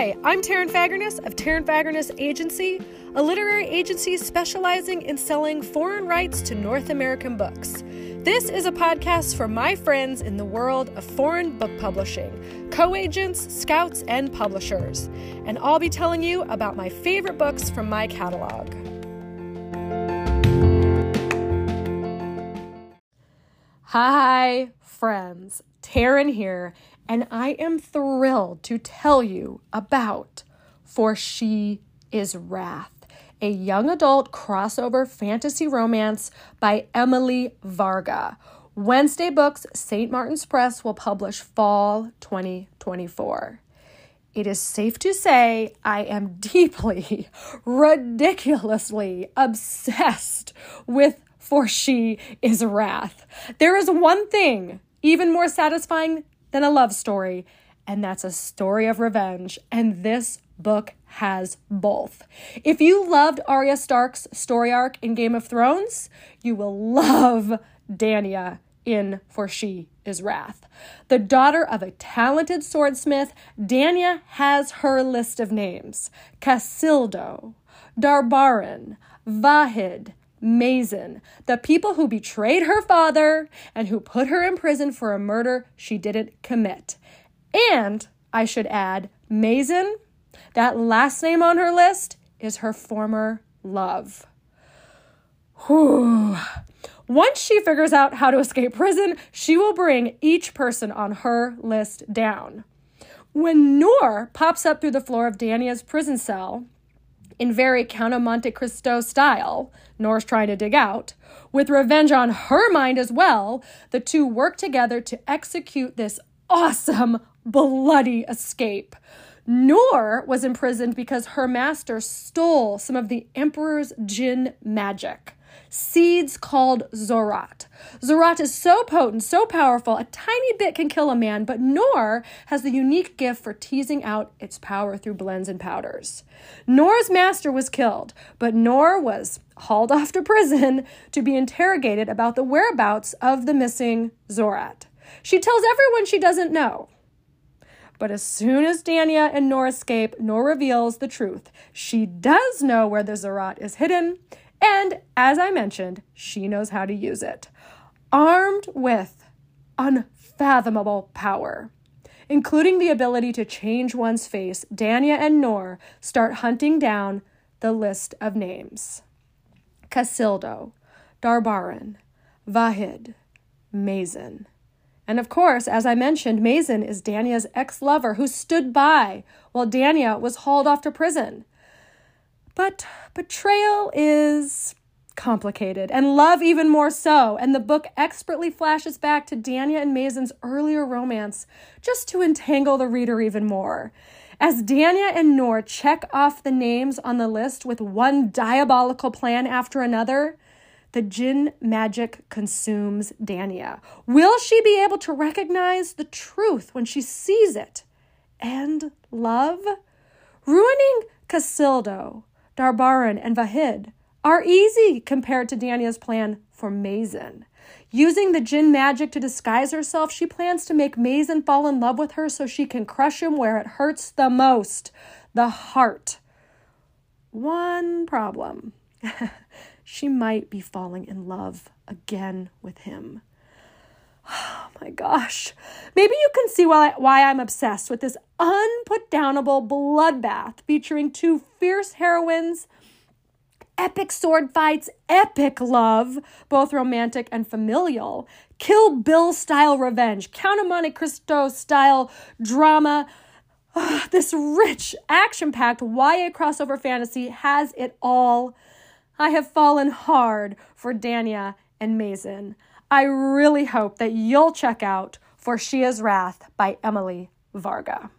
Hi, I'm Taryn Fagerness of Taryn Fagerness Agency, a literary agency specializing in selling foreign rights to North American books. This is a podcast for my friends in the world of foreign book publishing, co agents, scouts, and publishers. And I'll be telling you about my favorite books from my catalog. Hi, friends. Taryn here, and I am thrilled to tell you about For She is Wrath, a young adult crossover fantasy romance by Emily Varga. Wednesday Books, St. Martin's Press will publish fall 2024. It is safe to say I am deeply, ridiculously obsessed with For She is Wrath. There is one thing even more satisfying than a love story, and that's a story of revenge. And this book has both. If you loved Arya Stark's story arc in Game of Thrones, you will love Danya in For She is Wrath. The daughter of a talented swordsmith, Danya has her list of names Casildo, Darbarin, Vahid, Mazen, the people who betrayed her father and who put her in prison for a murder she didn't commit. And I should add, Mazen, that last name on her list is her former love. Whew. Once she figures out how to escape prison, she will bring each person on her list down. When Noor pops up through the floor of Danya's prison cell, in very Count of Monte Cristo style, Noor's trying to dig out, with revenge on her mind as well, the two work together to execute this awesome, bloody escape. Noor was imprisoned because her master stole some of the Emperor's jinn magic seeds called Zorat. Zorat is so potent, so powerful, a tiny bit can kill a man, but Noor has the unique gift for teasing out its power through blends and powders. Noor's master was killed, but Noor was hauled off to prison to be interrogated about the whereabouts of the missing Zorat. She tells everyone she doesn't know. But as soon as Danya and Noor escape, Noor reveals the truth. She does know where the Zorat is hidden, and as I mentioned, she knows how to use it. Armed with unfathomable power, including the ability to change one's face, Danya and Noor start hunting down the list of names Casildo, Darbarin, Vahid, Mazen. And of course, as I mentioned, Mazen is Danya's ex lover who stood by while Danya was hauled off to prison. But betrayal is complicated, and love even more so. And the book expertly flashes back to Danya and Mazen's earlier romance just to entangle the reader even more. As Danya and Noor check off the names on the list with one diabolical plan after another, the jinn magic consumes Danya. Will she be able to recognize the truth when she sees it? And love? Ruining Casildo, Darbarin, and Vahid are easy compared to Danya's plan for Mazen. Using the jinn magic to disguise herself, she plans to make Mazen fall in love with her so she can crush him where it hurts the most the heart. One problem she might be falling in love again with him. My gosh. Maybe you can see why, why I'm obsessed with this unputdownable bloodbath featuring two fierce heroines, epic sword fights, epic love, both romantic and familial, Kill Bill style revenge, Count of Monte Cristo style drama. This rich, action packed YA crossover fantasy has it all. I have fallen hard for Danya and Mazen. I really hope that you'll check out For She is Wrath by Emily Varga.